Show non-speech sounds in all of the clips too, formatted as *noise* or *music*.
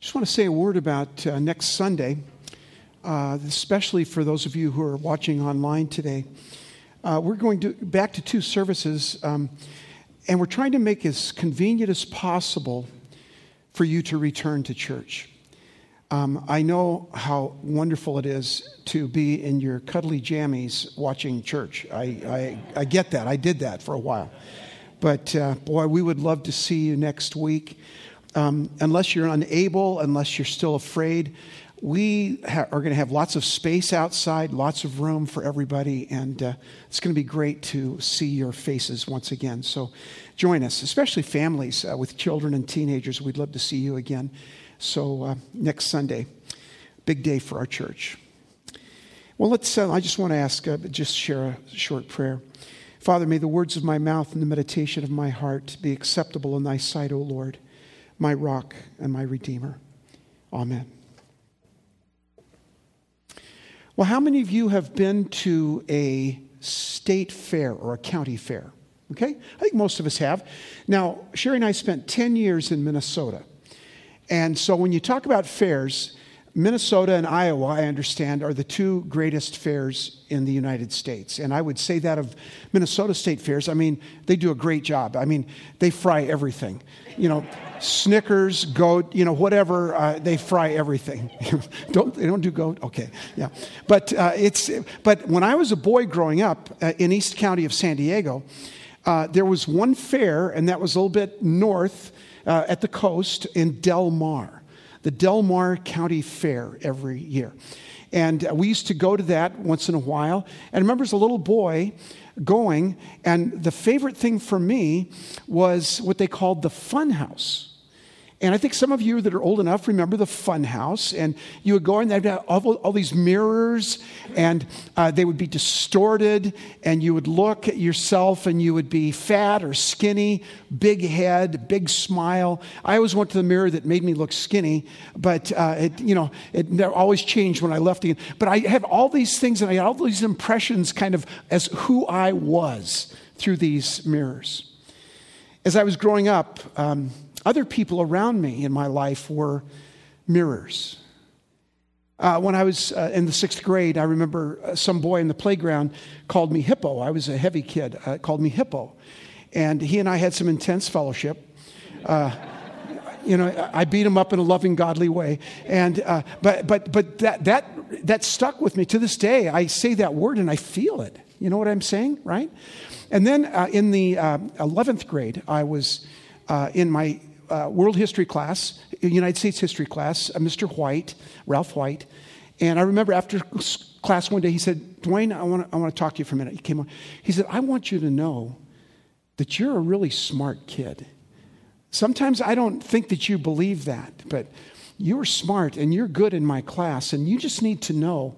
Just want to say a word about uh, next Sunday, uh, especially for those of you who are watching online today. Uh, we're going to back to two services, um, and we're trying to make as convenient as possible for you to return to church. Um, I know how wonderful it is to be in your cuddly jammies watching church. I, I, I get that. I did that for a while. But uh, boy, we would love to see you next week. Um, unless you're unable, unless you're still afraid, we ha- are going to have lots of space outside, lots of room for everybody, and uh, it's going to be great to see your faces once again. So join us, especially families uh, with children and teenagers. We'd love to see you again. So uh, next Sunday, big day for our church. Well, let's. Uh, I just want to ask, uh, just share a short prayer. Father, may the words of my mouth and the meditation of my heart be acceptable in thy sight, O Lord, my rock and my redeemer. Amen. Well, how many of you have been to a state fair or a county fair? Okay? I think most of us have. Now, Sherry and I spent 10 years in Minnesota. And so when you talk about fairs, Minnesota and Iowa, I understand, are the two greatest fairs in the United States. And I would say that of Minnesota State Fairs. I mean, they do a great job. I mean, they fry everything. You know, Snickers, goat, you know, whatever, uh, they fry everything. *laughs* don't, they don't do goat? Okay, yeah. But, uh, it's, but when I was a boy growing up uh, in East County of San Diego, uh, there was one fair, and that was a little bit north uh, at the coast in Del Mar the Del Mar County Fair every year. And uh, we used to go to that once in a while. And I remember as a little boy going, and the favorite thing for me was what they called the fun house. And I think some of you that are old enough remember the fun house. And you would go in, they'd have all, all these mirrors, and uh, they would be distorted. And you would look at yourself, and you would be fat or skinny, big head, big smile. I always went to the mirror that made me look skinny, but uh, it, you know, it always changed when I left again. But I have all these things, and I had all these impressions kind of as who I was through these mirrors. As I was growing up, um, other people around me in my life were mirrors. Uh, when I was uh, in the sixth grade, I remember uh, some boy in the playground called me Hippo. I was a heavy kid, uh, called me Hippo. And he and I had some intense fellowship. Uh, you know, I beat him up in a loving, godly way. And, but but, but that, that, that stuck with me. To this day, I say that word and I feel it. You know what I'm saying, right? And then in the 11th grade, I was in my uh, world history class, United States history class, uh, Mr. White, Ralph White. And I remember after class one day, he said, Dwayne, I want to I wanna talk to you for a minute. He came on. He said, I want you to know that you're a really smart kid. Sometimes I don't think that you believe that, but you're smart and you're good in my class, and you just need to know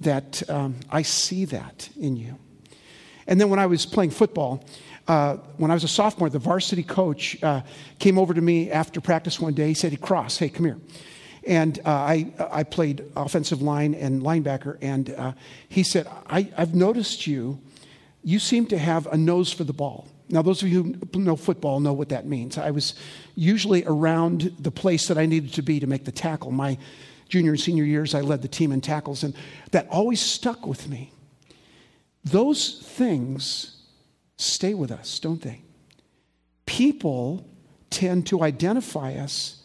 that um, I see that in you. And then when I was playing football, uh, when I was a sophomore, the varsity coach uh, came over to me after practice one day. He said, "He Cross, hey, come here. And uh, I, I played offensive line and linebacker. And uh, he said, I, I've noticed you. You seem to have a nose for the ball. Now, those of you who know football know what that means. I was usually around the place that I needed to be to make the tackle. My junior and senior years, I led the team in tackles, and that always stuck with me. Those things stay with us, don't they? People tend to identify us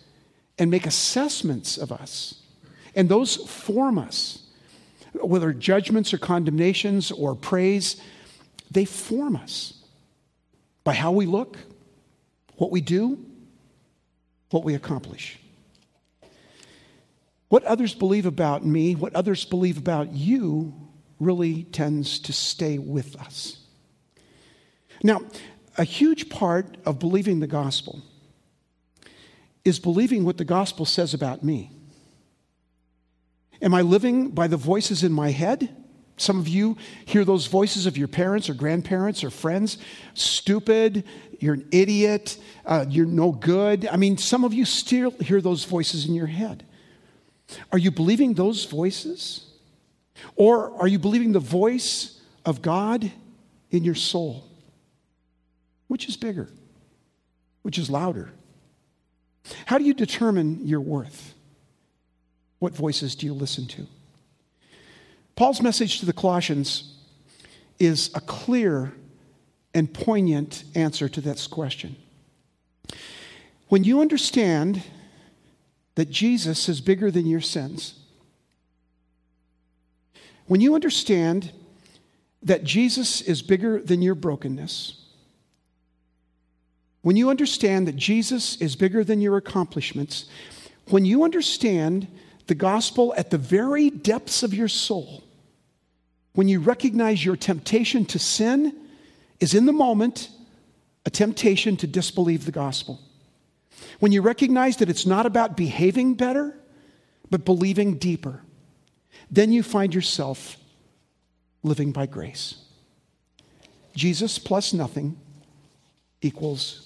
and make assessments of us, and those form us. Whether judgments or condemnations or praise, they form us by how we look, what we do, what we accomplish. What others believe about me, what others believe about you, really tends to stay with us. Now, a huge part of believing the gospel is believing what the gospel says about me. Am I living by the voices in my head? Some of you hear those voices of your parents or grandparents or friends. Stupid, you're an idiot, uh, you're no good. I mean, some of you still hear those voices in your head. Are you believing those voices? Or are you believing the voice of God in your soul? Which is bigger? Which is louder? How do you determine your worth? What voices do you listen to? Paul's message to the Colossians is a clear and poignant answer to this question. When you understand that Jesus is bigger than your sins, when you understand that Jesus is bigger than your brokenness, when you understand that Jesus is bigger than your accomplishments, when you understand the gospel at the very depths of your soul, when you recognize your temptation to sin is in the moment a temptation to disbelieve the gospel. When you recognize that it's not about behaving better, but believing deeper, then you find yourself living by grace. Jesus plus nothing equals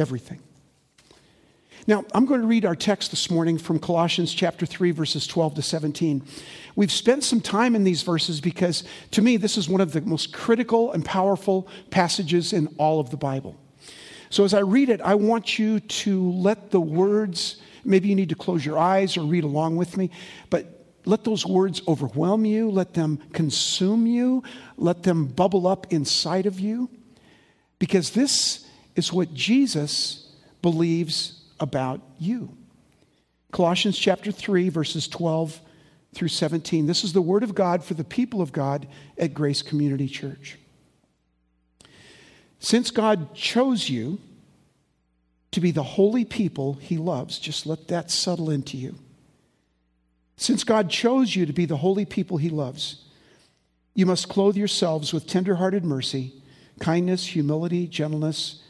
everything. Now, I'm going to read our text this morning from Colossians chapter 3, verses 12 to 17. We've spent some time in these verses because to me, this is one of the most critical and powerful passages in all of the Bible. So as I read it, I want you to let the words, maybe you need to close your eyes or read along with me, but let those words overwhelm you, let them consume you, let them bubble up inside of you, because this is what Jesus believes about you. Colossians chapter 3, verses 12 through 17. This is the word of God for the people of God at Grace Community Church. Since God chose you to be the holy people he loves, just let that settle into you. Since God chose you to be the holy people he loves, you must clothe yourselves with tenderhearted mercy, kindness, humility, gentleness,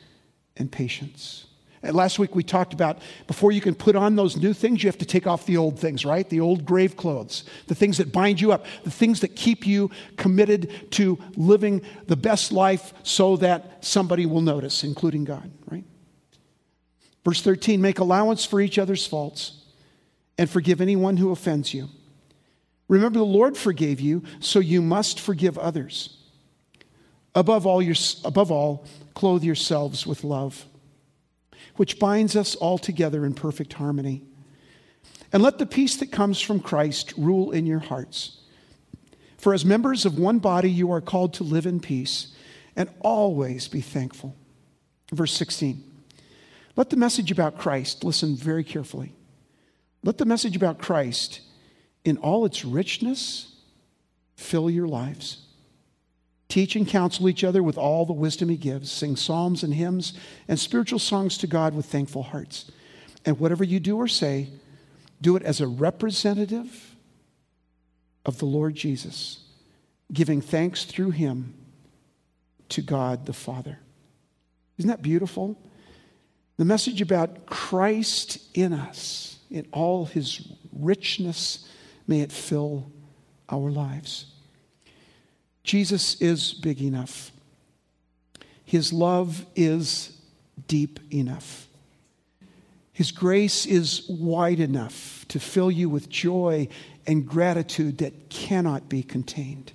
and patience. And last week we talked about before you can put on those new things, you have to take off the old things, right? The old grave clothes, the things that bind you up, the things that keep you committed to living the best life so that somebody will notice, including God, right? Verse 13 make allowance for each other's faults and forgive anyone who offends you. Remember, the Lord forgave you, so you must forgive others. Above all, your, above all clothe yourselves with love which binds us all together in perfect harmony. And let the peace that comes from Christ rule in your hearts. For as members of one body, you are called to live in peace and always be thankful. Verse 16. Let the message about Christ, listen very carefully. Let the message about Christ in all its richness fill your lives. Teach and counsel each other with all the wisdom he gives. Sing psalms and hymns and spiritual songs to God with thankful hearts. And whatever you do or say, do it as a representative of the Lord Jesus, giving thanks through him to God the Father. Isn't that beautiful? The message about Christ in us, in all his richness, may it fill our lives. Jesus is big enough. His love is deep enough. His grace is wide enough to fill you with joy and gratitude that cannot be contained.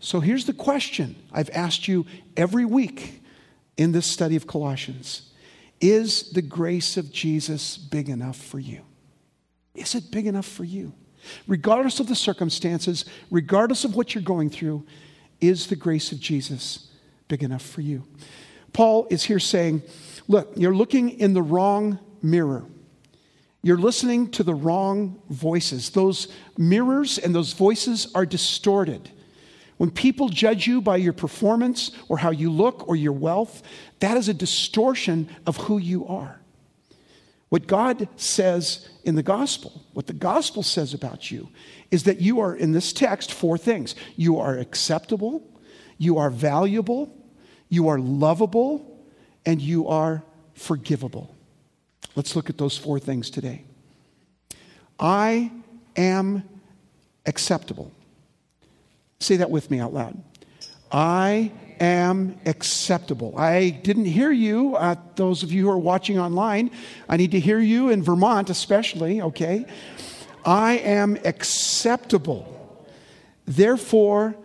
So here's the question I've asked you every week in this study of Colossians Is the grace of Jesus big enough for you? Is it big enough for you? Regardless of the circumstances, regardless of what you're going through, is the grace of Jesus big enough for you? Paul is here saying, Look, you're looking in the wrong mirror. You're listening to the wrong voices. Those mirrors and those voices are distorted. When people judge you by your performance or how you look or your wealth, that is a distortion of who you are. What God says in the gospel, what the gospel says about you, is that you are, in this text, four things. You are acceptable, you are valuable, you are lovable, and you are forgivable. Let's look at those four things today. I am acceptable. Say that with me out loud. I am acceptable. I didn't hear you, uh, those of you who are watching online. I need to hear you in Vermont, especially, okay? I am acceptable. Therefore,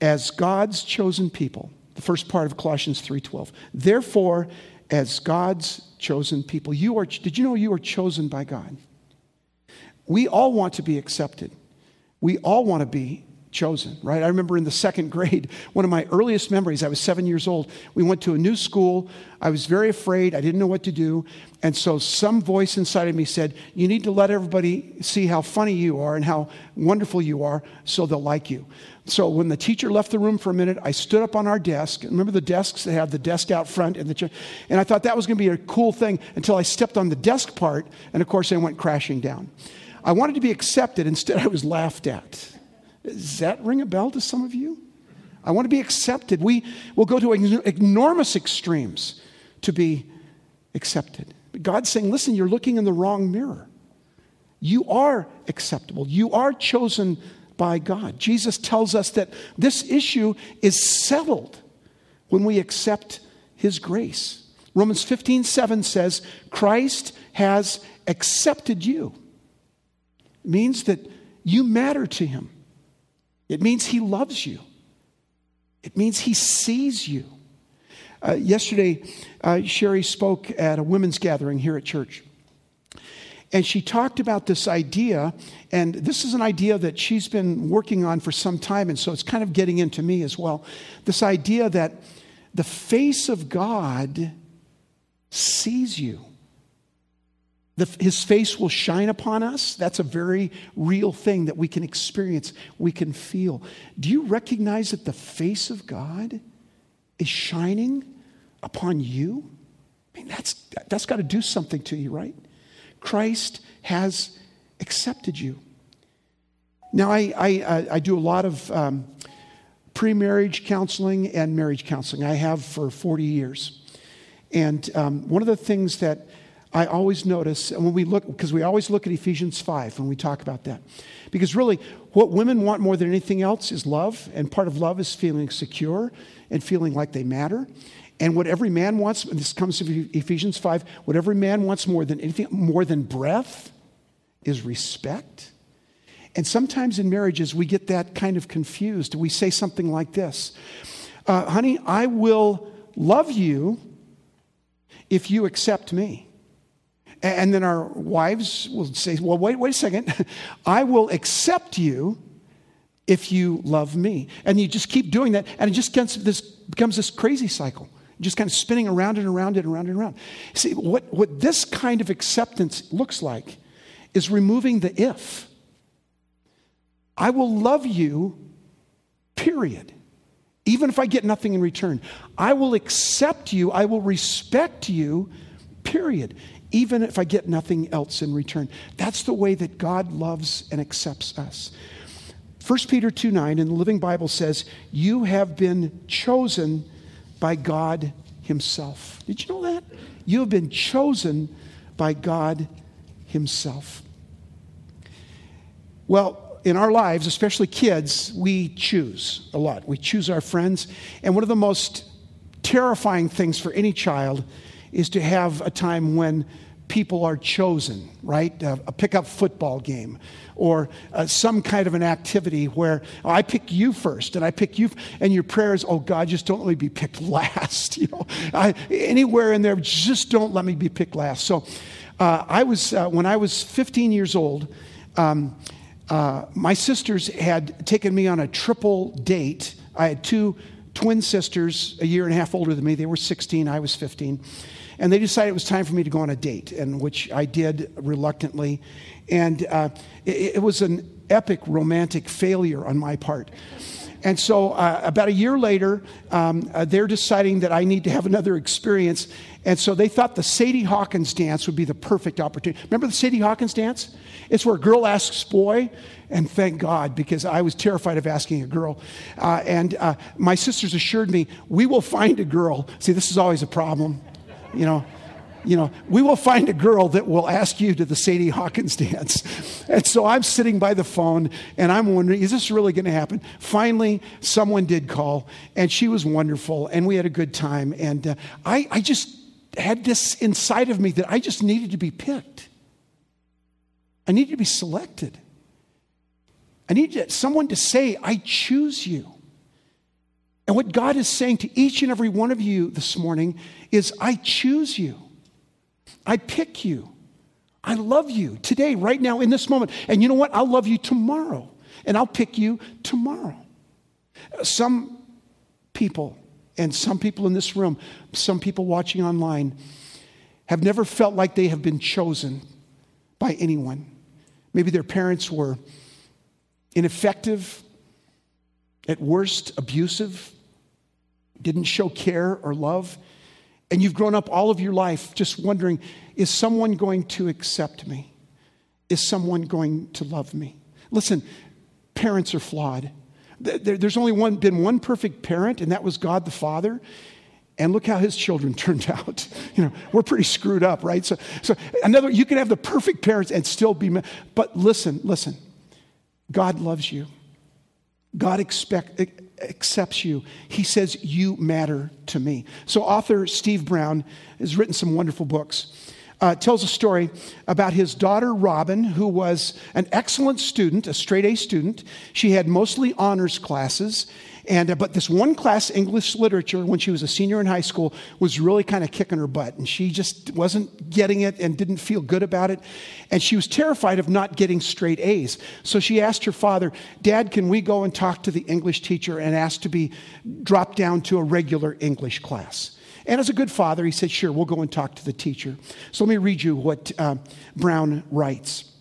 as God's chosen people, the first part of Colossians 3:12. Therefore, as God's chosen people. You are, did you know you are chosen by God? We all want to be accepted. We all want to be chosen, right? I remember in the second *laughs* grade, one of my earliest memories, I was seven years old. We went to a new school. I was very afraid. I didn't know what to do. And so some voice inside of me said, You need to let everybody see how funny you are and how wonderful you are so they'll like you. So when the teacher left the room for a minute, I stood up on our desk. Remember the desks that have the desk out front and the chair? and I thought that was going to be a cool thing until I stepped on the desk part, and of course I went crashing down. I wanted to be accepted. Instead, *laughs* I was laughed at. Does that ring a bell to some of you? I want to be accepted. We will go to enormous extremes to be accepted. But God's saying, listen, you're looking in the wrong mirror. You are acceptable. You are chosen by God. Jesus tells us that this issue is settled when we accept his grace. Romans 15, 7 says, Christ has accepted you. It means that you matter to him. It means he loves you. It means he sees you. Uh, yesterday, uh, Sherry spoke at a women's gathering here at church. And she talked about this idea, and this is an idea that she's been working on for some time, and so it's kind of getting into me as well. This idea that the face of God sees you. The, his face will shine upon us. That's a very real thing that we can experience, we can feel. Do you recognize that the face of God is shining upon you? I mean, that's, that's got to do something to you, right? Christ has accepted you. Now, I, I, I do a lot of um, pre marriage counseling and marriage counseling. I have for 40 years. And um, one of the things that I always notice, and when we look, because we always look at Ephesians 5 when we talk about that. Because really, what women want more than anything else is love, and part of love is feeling secure and feeling like they matter. And what every man wants, and this comes from Ephesians 5, what every man wants more than anything, more than breath, is respect. And sometimes in marriages, we get that kind of confused. We say something like this uh, Honey, I will love you if you accept me. And then our wives will say, Well, wait, wait a second. *laughs* I will accept you if you love me. And you just keep doing that, and it just gets this, becomes this crazy cycle, just kind of spinning around and around and around and around. See, what, what this kind of acceptance looks like is removing the if. I will love you, period. Even if I get nothing in return. I will accept you, I will respect you, period even if I get nothing else in return. That's the way that God loves and accepts us. 1 Peter 2 9 in the Living Bible says, You have been chosen by God Himself. Did you know that? You have been chosen by God Himself. Well, in our lives, especially kids, we choose a lot. We choose our friends. And one of the most terrifying things for any child is to have a time when people are chosen, right? A pickup football game or uh, some kind of an activity where oh, I pick you first and I pick you, and your prayer is, oh God, just don't let me be picked *laughs* last. You know, I, anywhere in there, just don't let me be picked last. So uh, I was, uh, when I was 15 years old, um, uh, my sisters had taken me on a triple date. I had two twin sisters, a year and a half older than me. They were 16, I was 15. And they decided it was time for me to go on a date, and which I did reluctantly. And uh, it, it, was an epic romantic failure on my part. And so, uh, about a year later, um, uh, they're deciding that I need to have another experience. And so, they thought the Sadie Hawkins dance would be the perfect opportunity. Remember the Sadie Hawkins dance? It's where a girl asks boy, and thank God, because I was terrified of asking a girl. Uh, and uh, my sisters assured me, we will find a girl. See, this is always a problem you know, you know, we will find a girl that will ask you to the Sadie Hawkins dance. *laughs* And so I'm sitting by the phone and I'm wondering, is this really going to happen? Finally, someone did call and she was wonderful and we had a good time. And uh, I, I just had this inside of me that I just needed to be picked. I needed to be selected. I needed someone to say, I choose you. And what God is saying to each and every one of you this morning is, I choose you. I pick you. I love you today, right now, in this moment. And you know what? I'll love you tomorrow. And I'll pick you tomorrow. Some people, and some people in this room, some people watching online, have never felt like they have been chosen by anyone. Maybe their parents were ineffective, at worst, abusive, didn't show care or love. And you've grown up all of your life just wondering is someone going to accept me? Is someone going to love me? Listen, parents are flawed. There's only one, been one perfect parent, and that was God the Father. And look how his children *laughs* turned out. You know, we're pretty screwed up, right? So, so another, you can have the perfect parents and still be, but listen, listen. God loves you. God expect, accepts you. He says, You matter to me. So, author Steve Brown has written some wonderful books. Uh, tells a story about his daughter Robin, who was an excellent student, a straight A student. She had mostly honors classes, and, uh, but this one class, English literature, when she was a senior in high school, was really kind of kicking her butt. And she just wasn't getting it and didn't feel good about it. And she was terrified of not getting straight A's. So she asked her father, Dad, can we go and talk to the English teacher and ask to be dropped down to a regular English class? And as a good father, he said, Sure, we'll go and talk to the teacher. So let me read you what uh, Brown writes.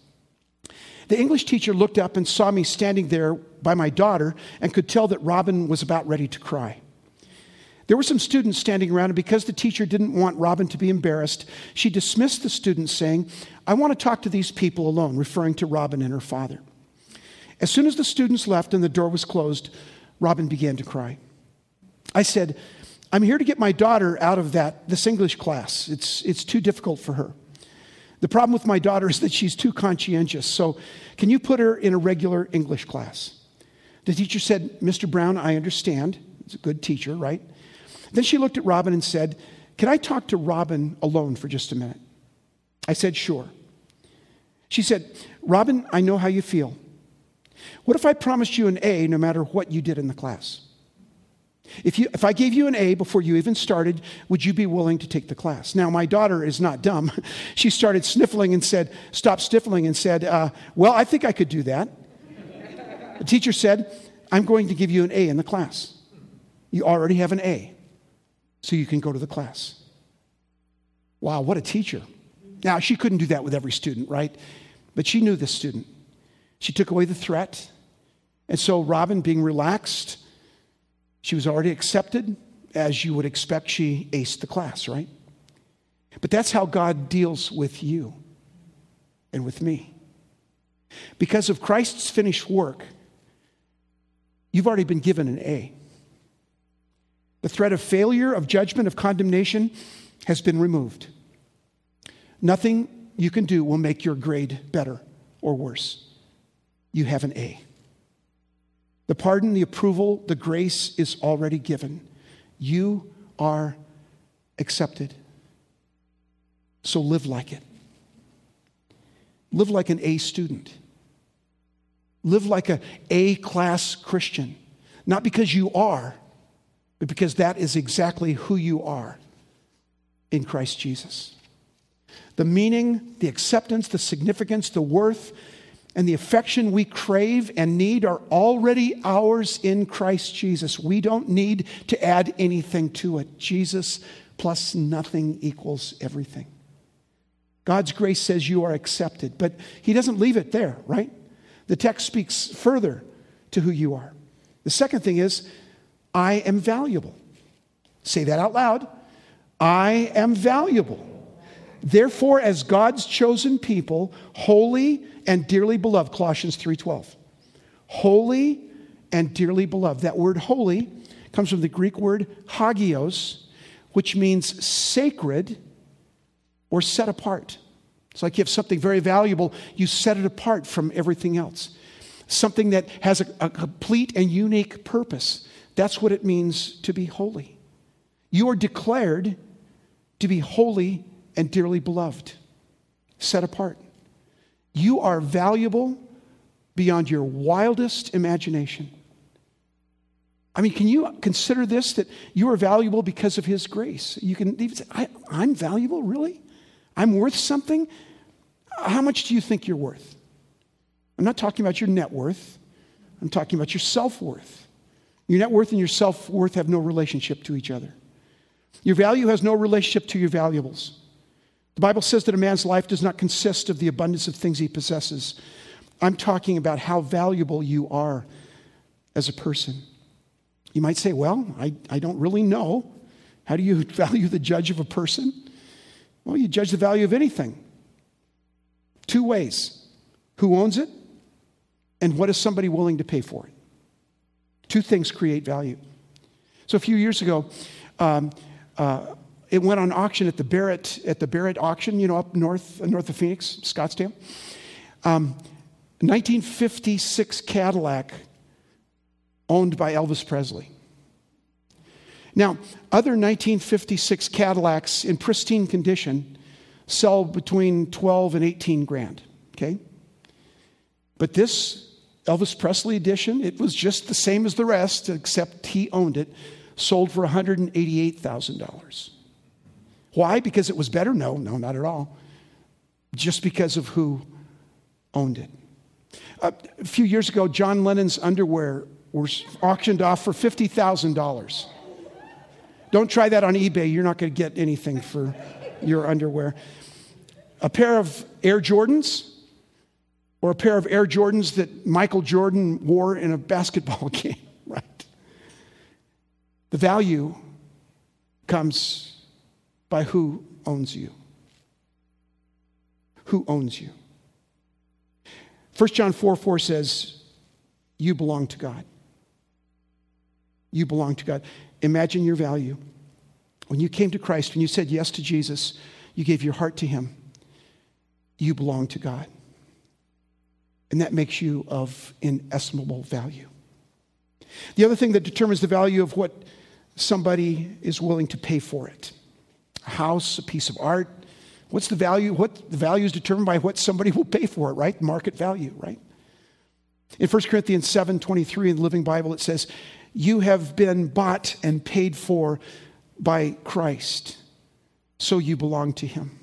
The English teacher looked up and saw me standing there by my daughter and could tell that Robin was about ready to cry. There were some students standing around, and because the teacher didn't want Robin to be embarrassed, she dismissed the students, saying, I want to talk to these people alone, referring to Robin and her father. As soon as the students left and the door was closed, Robin began to cry. I said, I'm here to get my daughter out of that, this English class. It's, it's too difficult for her. The problem with my daughter is that she's too conscientious. So, can you put her in a regular English class? The teacher said, Mr. Brown, I understand. It's a good teacher, right? Then she looked at Robin and said, Can I talk to Robin alone for just a minute? I said, Sure. She said, Robin, I know how you feel. What if I promised you an A no matter what you did in the class? If, you, if I gave you an A before you even started, would you be willing to take the class? Now, my daughter is not dumb. *laughs* She started sniffling and said, Stop sniffling, and said, uh, Well, I think I could do that. The teacher said, I'm going to give you an A in the class. You already have an A, so you can go to the class. Wow, what a teacher. Now, she couldn't do that with every student, right? But she knew this student. She took away the threat. And so, Robin, being relaxed, she was already accepted, as you would expect she aced the class, right? But that's how God deals with you and with me. Because of Christ's finished work, you've already been given an A. The threat of failure, of judgment, of condemnation has been removed. Nothing you can do will make your grade better or worse. You have an A. The pardon, the approval, the grace is already given. You are accepted. So live like it. Live like an A student. Live like a A class Christian. Not because you are, but because that is exactly who you are in Christ Jesus. The meaning, the acceptance, the significance, the worth, and the affection we crave and need are already ours in Christ Jesus. We don't need to add anything to it. Jesus plus nothing equals everything. God's grace says you are accepted, but He doesn't leave it there, right? The text speaks further to who you are. The second thing is, I am valuable. Say that out loud. I am valuable. Therefore, as God's chosen people, holy and dearly beloved, Colossians 3:12. Holy and dearly beloved. That word holy comes from the Greek word hagios, which means sacred or set apart. It's like you have something very valuable, you set it apart from everything else. Something that has a, a complete and unique purpose. That's what it means to be holy. You are declared to be holy and dearly beloved, set apart. You are valuable beyond your wildest imagination. I mean, can you consider this that you are valuable because of His grace? You can even say, I, am valuable, really? I'm worth something? How much do you think you're worth? I'm not talking about your net worth, I'm talking about your self worth. Your net worth and your self worth have no relationship to each other. Your value has no relationship to your valuables. The Bible says that a man's life does not consist of the abundance of things he possesses. I'm talking about how valuable you are as a person. You might say, Well, I, I don't really know. How do you *laughs* value the judge of a person? Well, you judge the value of anything. Two ways who owns it, and what is somebody willing to pay for it? Two things create value. So a few years ago, um, uh, it went on auction at the Barrett at the Barrett auction, you know, up north north of Phoenix, Scottsdale. Um, 1956 Cadillac owned by Elvis Presley. Now, other 1956 Cadillacs in pristine condition sell between 12 and 18 grand, okay? But this Elvis Presley edition, it was just the same as the rest, except he owned it, sold for $188,000. Why? Because it was better? No, no, not at all. Just because of who owned it. Uh, a few years ago, John Lennon's underwear was auctioned off for $50,000. Don't try that on eBay. You're not going to get anything for your underwear. A pair of Air Jordans, or a pair of Air Jordans that Michael Jordan wore in a basketball *laughs* game, right? The value comes by who owns you. Who owns you? 1 John 4 4 says, You belong to God. You belong to God. Imagine your value. When you came to Christ, when you said yes to Jesus, you gave your heart to Him, you belong to God. And that makes you of inestimable value. The other thing that determines the value of what somebody is willing to pay for it a house, a piece of art, What's the value? What the value is determined by what somebody *laughs* will pay for it, right? Market value, right? In 1 Corinthians 7 23 in the Living Bible, it says, You have been bought and paid for by Christ, so you belong to him.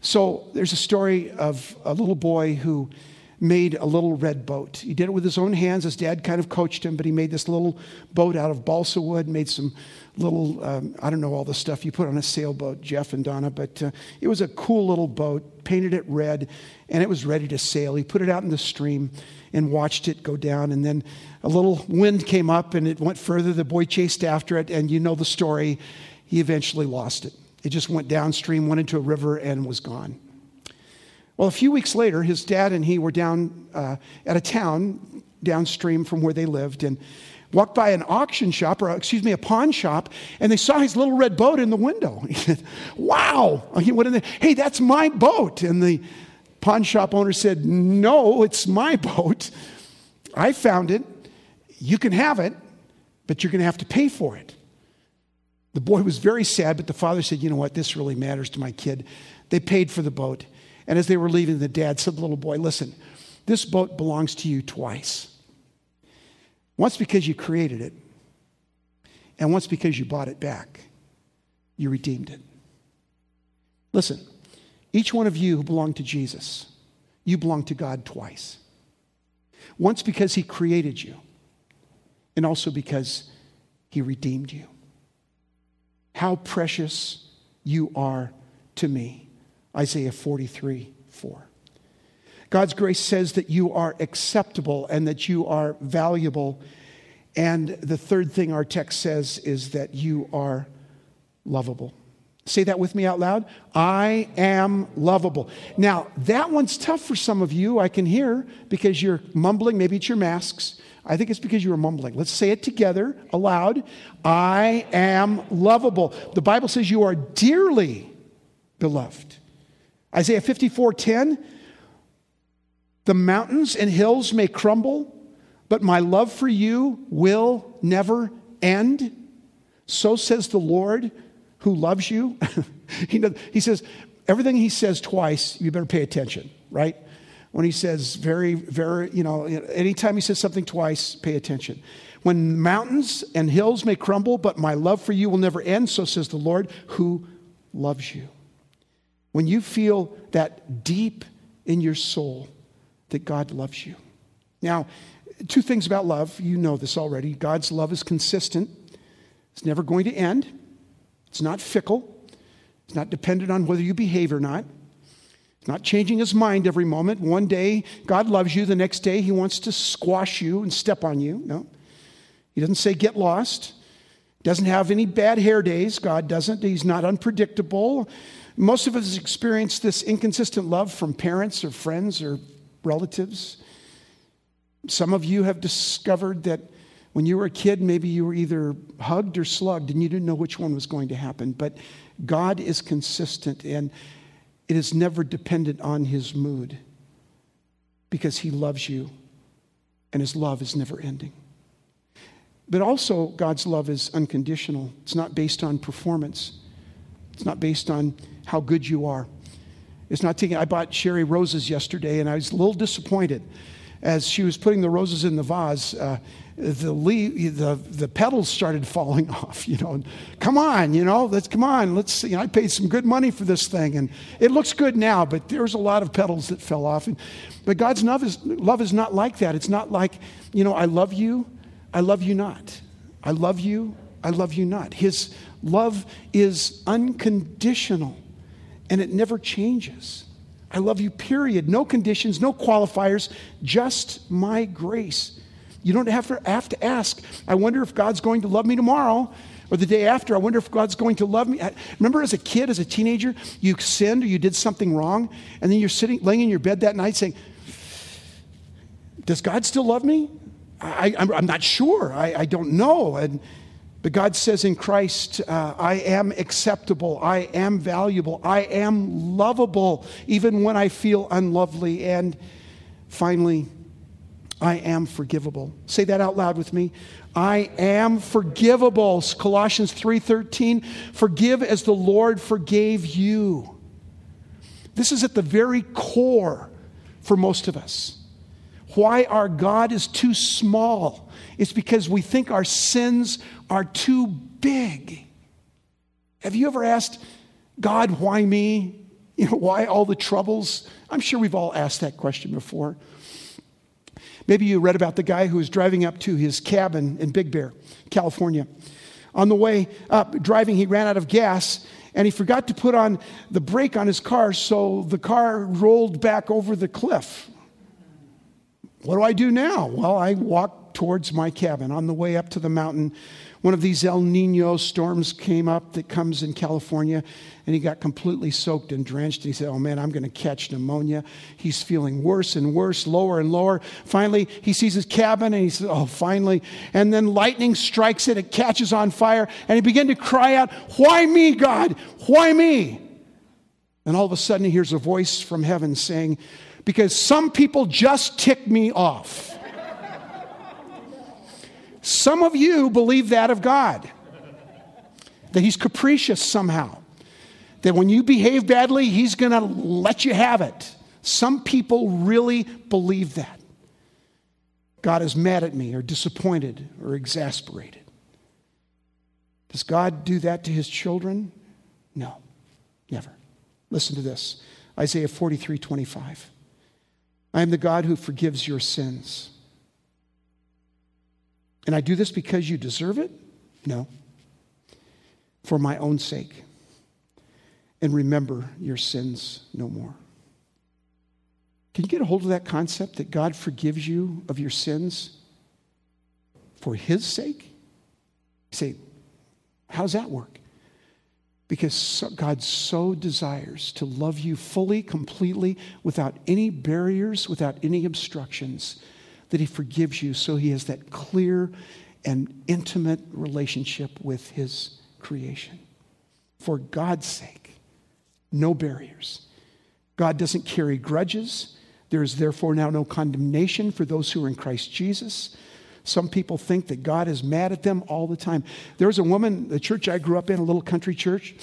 So there's a story of a little boy who made a little red boat. He did it with his own hands. His dad kind of coached him, but he made this little boat out of balsa wood, made some little, um, I don't know all the stuff you put on a sailboat, Jeff and Donna, but uh, it was a cool little boat, painted it red, and it was ready to sail. He put it out in the stream and watched it go down, and then a little wind came up and it went further. The boy chased after it, and you know the story. He eventually lost it. It just went downstream, went into a river, and was gone. Well, a few weeks later, his dad and he were down uh, at a town downstream from where they lived and walked by an auction shop, or excuse me, a pawn shop, and they saw his little red boat in the window. *laughs* He said, Wow. *laughs* He went in there, Hey, that's my boat. And the pawn shop owner said, No, it's my *laughs* boat. I found it. You can have it, but you're going to have to pay for it. The boy was very sad, but the father said, You know what? This really matters to my kid. They paid for the boat. And as they were leaving, the dad said little boy, Listen, this boat belongs to you twice. Once because you created it, and once because you bought it back. You redeemed it. Listen, each one of you who belong to Jesus, you belong to God twice. Once because He created you, and also because He redeemed you. How precious you are to me. Isaiah 43 4. God's grace says that you are acceptable and that you are valuable. And the third thing our text says is that you are lovable. Say that with me out loud. I am lovable. Now, that one's tough for some of you, I can hear, because you're mumbling. Maybe it's your masks. I think it's because you were mumbling. Let's say it together aloud. I am lovable. The Bible says you are dearly beloved. Isaiah 54 10, the mountains and hills may crumble, but my love for you will never end. So says the Lord who loves you. *laughs* he, he says, everything he says twice, you better pay attention, right? When he says very, very, you know, anytime he says something twice, pay attention. When mountains and hills may crumble, but my love for you will never end, so says the Lord who loves you. When you feel that deep in your soul that God loves you. Now, two things about love. You know this already. God's love is consistent, it's never going to end, it's not fickle, it's not dependent on whether you behave or not. It's not changing his mind every moment. One day, God loves you. The next day, he wants to squash you and step on you. No. He doesn't say get lost. Doesn't have any bad hair days. God doesn't. He's not unpredictable. Most of us experience this inconsistent love from parents or friends or relatives. Some of you have discovered that when you were a kid, maybe you were either hugged or slugged and you didn't know which one was going to happen. But God is consistent and it is never dependent on his mood because he loves you and his love is never ending. But also, God's love is unconditional. It's not based on performance, it's not based on how good you are. It's not taking, I bought Sherry roses yesterday and I was a little disappointed as she was putting the roses in the vase. Uh, the, leaf, the, the petals started *laughs* falling off, you know. Come on, you know, let's come on, let's, you know, I paid some good money for this thing and it looks good now, but there's a lot of petals that fell off. And, but God's love is, love is not like that. It's not like, you know, I love you, I love you not. I love you, I love you not. His love is unconditional and it never changes. I love you, period. No conditions, no qualifiers, just my grace. You don't have to, have to ask, I wonder if God's going to love me tomorrow or the day after. I wonder if God's going to love me. Remember as a kid, as a teenager, you sinned or you did something wrong, and then you're sitting, laying in your bed that night saying, Does God still love me? I, am not sure. I, I, don't know. And, but God says in Christ, uh, I am acceptable. I am valuable. I am lovable, even when I feel unlovely. And finally, I am forgivable. Say that out loud with me. I am forgivable. Colossians 3:13, forgive as the Lord forgave you. This is at the very core for most of us. Why our God is too small is because we think our sins are too big. Have you ever asked God, why me? You know, why all the troubles? I'm sure we've all asked that question before. Maybe you read about the guy who was driving up to his cabin in Big Bear, California. On the way up, driving, he ran out of gas and he forgot to put on the brake on his car, so the car rolled back over the cliff. What do I do now? Well, I walk towards my cabin. On the way up to the mountain, one of these El Nino storms came up that comes in California, and he got completely soaked and drenched. He said, Oh man, I'm going to catch pneumonia. He's feeling worse and worse, lower and lower. Finally, he sees his cabin and he says, Oh, finally. And then lightning strikes it, it catches on fire, and he began to cry out, Why me, God? Why me? And all of a sudden, he hears a voice from heaven saying, Because some people just tick me off. Some of you believe that of God, that He's capricious somehow, that when you behave badly, He's going to let you have it. Some people really believe that. God is mad at me, or disappointed, or exasperated. Does God do that to His children? No, never. Listen to this Isaiah 43 25. I am the God who forgives your sins and I do this because you deserve it? No. For my own sake. And remember your sins no more. Can you get a hold of that concept that God forgives you of your sins for His sake? Say, how does that work? Because God so desires to love you fully, completely, without any barriers, without any obstructions that He forgives you so He has that clear and intimate relationship with His creation. For God's sake, no barriers. God doesn't carry grudges. There is therefore now no condemnation for those who are in Christ Jesus. Some people think that God is mad at them all the time. There was a woman, the church I grew up in, a little country church,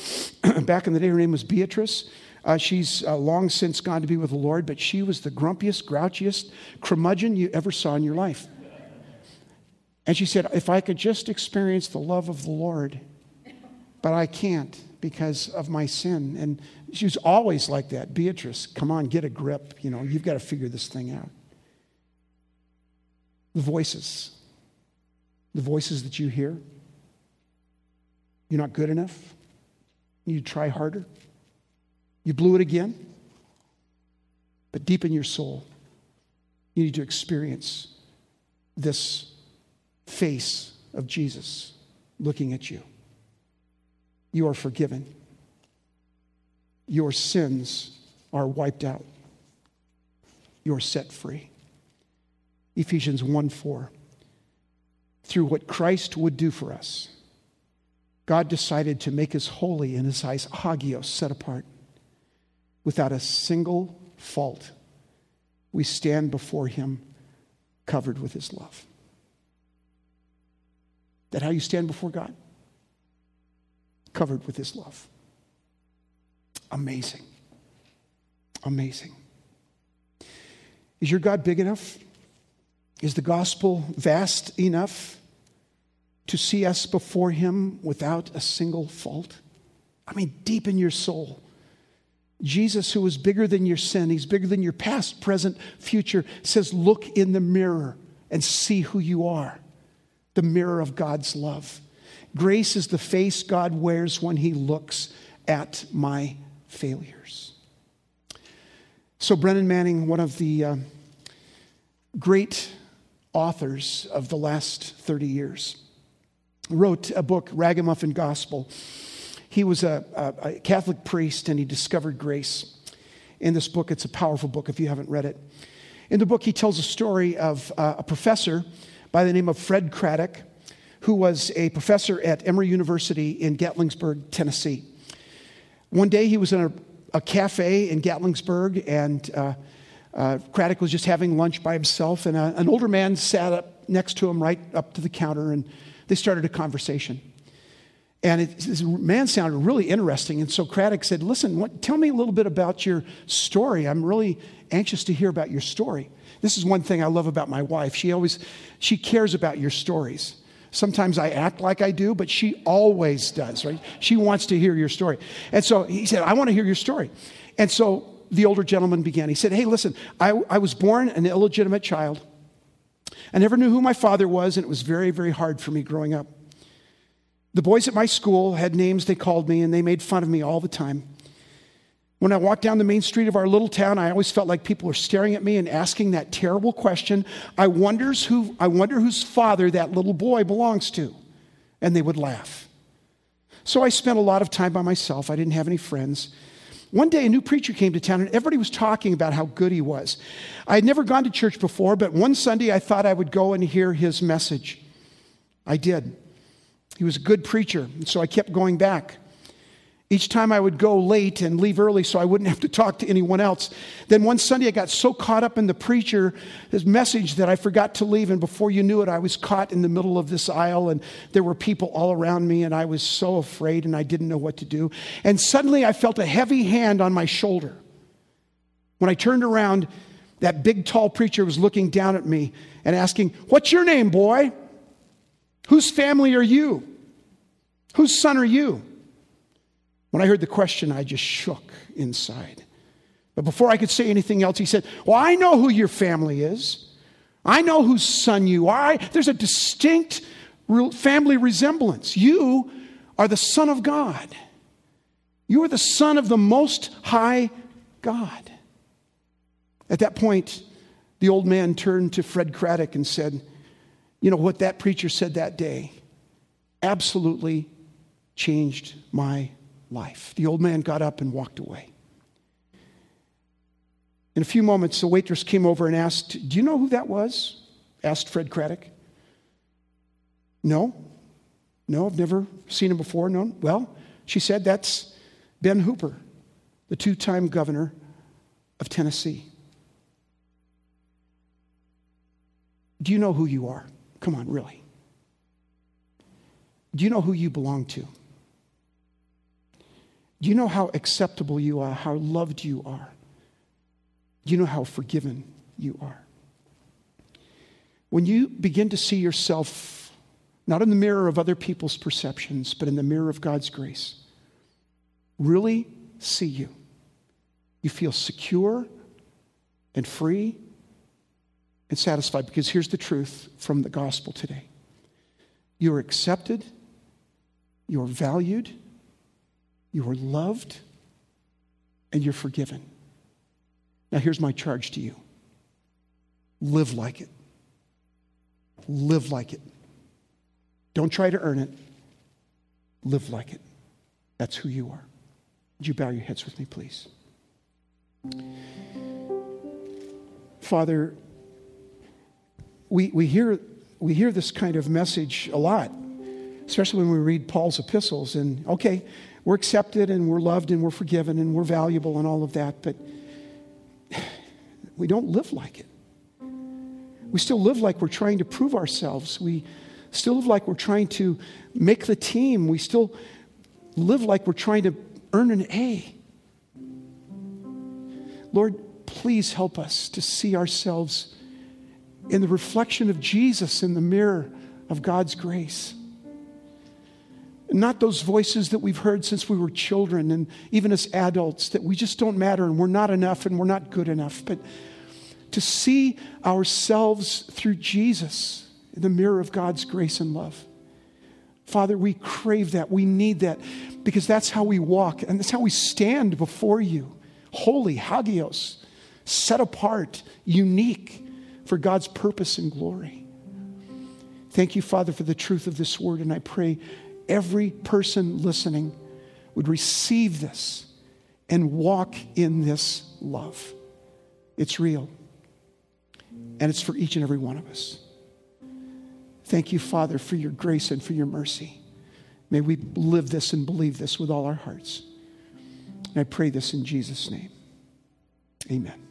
*clears throat* back in the day, her name was Beatrice. Uh, she's uh, long since gone to be with the Lord, but she was the grumpiest, grouchiest curmudgeon you ever saw in your life. And she said, If I could just experience the love of the Lord, but I can't because of my sin. And she was always like that. Beatrice, come on, get a grip. You know, you've got to figure this thing out. The voices, the voices that you hear. You're not good enough. You try harder. You blew it again. But deep in your soul, you need to experience this face of Jesus looking at you. You are forgiven. Your sins are wiped out. You're set free. Ephesians 1 4. Through what Christ would do for us, God decided to make us holy in his eyes, hagios, set apart, without a single fault. We stand before him covered with his love. That how you stand before God? Covered with his love. Amazing. Amazing. Is your God big enough? Is the gospel vast enough to see us before Him without a single fault? I mean, deep in your soul. Jesus, who is bigger than your sin, He's bigger than your past, present, future, says, Look in the mirror and see who you are the mirror of God's love. Grace is the face God wears when He looks at my failures. So, Brennan Manning, one of the uh, great authors of the last 30 years, wrote a book, Ragamuffin Gospel. He was a, a, a Catholic priest and he discovered grace. In this book, it's a powerful book if you haven't read it. In the book, he tells a story of uh, a professor by the name of Fred Craddock, who was a professor at Emory University in Gatlinburg, Tennessee. One day he was in a, a cafe in Gatlinburg, and uh, uh, Craddock was just having lunch by himself, and a, an older man sat up next to him, right up to the counter, and they started a conversation. And it, this man sounded really interesting, and so Craddock said, "Listen, what, tell me a little bit about your story. I'm really anxious to hear about your story." This is one thing I love about my wife. She always she cares about your stories. Sometimes I act like I do, but she always does, right? She wants to hear your story. And so he said, I want to hear your story. And so the older gentleman began. He said, Hey, listen, I, I was born an illegitimate child. I never knew who my father was, and it was very, very hard for me growing up. The boys at my school had names they called me, and they made fun of me all the time. When I walked down the main street of our little town, I always felt like people were staring at me and asking that terrible question I, wonders who, I wonder whose father that little boy belongs to. And they would laugh. So I spent a lot of time by myself. I didn't have any friends. One day, a new preacher came to town, and everybody was talking about how good he was. I had never gone to church before, but one Sunday I thought I would go and hear his message. I did. He was a good preacher, and so I kept going back. Each time I would go late and leave early so I wouldn't have to talk to anyone else. Then one Sunday I got so caught up in the preacher, his message, that I forgot to leave. And before you knew it, I was caught in the middle of this aisle and there were people all around me and I was so afraid and I didn't know what to do. And suddenly I felt a heavy hand on my shoulder. When I turned around, that big tall preacher was looking down at me and asking, What's your name, boy? Whose family are you? Whose son are you? When I heard the question, I just shook inside. But before I could say anything else, he said, Well, I know who your family is. I know whose son you are. There's a distinct family resemblance. You are the Son of God. You are the Son of the Most High God. At that point, the old man turned to Fred Craddock and said, You know what that preacher said that day absolutely changed my life. The old man got up and walked away. In a few moments, the waitress came over and asked, Do you know who that was? asked Fred Craddock. No. No, I've never seen him before. No. Well, she said, That's Ben Hooper, the two time governor of Tennessee. Do you know who you are? Come on, really. Do you know who you belong to? Do you know how acceptable you are, how loved you are? Do you know how forgiven you are? When you begin to see yourself not in the mirror of other people's perceptions, but in the mirror of God's grace, really see you. you feel secure and free and satisfied. Because here's the truth from the gospel today you are accepted, you are valued, you are loved, and you're forgiven. Now, here's my charge to you live like it. Live like it. Don't try to earn it. Live like it. That's who you are. Would you bow your heads with me, please? Father, we, we, hear, we hear this kind of message a lot, especially when we read Paul's epistles. And okay, we're accepted and we're loved and we're forgiven and we're valuable and all of that, but *sighs* we don't live like it. We still live like we're trying to prove ourselves. We still live like we're trying to make the team. We still live like we're trying to earn an A. Lord, please help us to see ourselves in the reflection of Jesus in the mirror of God's grace. Not those voices that we've heard since we were children and even as adults that we just don't matter and we're not enough and we're not good enough, but to see ourselves through Jesus in the mirror of God's grace and love. Father, we crave that. We need that because that's how we walk and that's how we stand before you. Holy, hagios, set apart, unique for God's purpose and glory. Thank you, Father, for the truth of this word. And I pray every person listening would receive this and walk in this love. It's real and it's for each and every one of us. Thank you, Father, for your grace and for your mercy. May we live this and believe this with all our hearts. And I pray this in Jesus' name. Amen.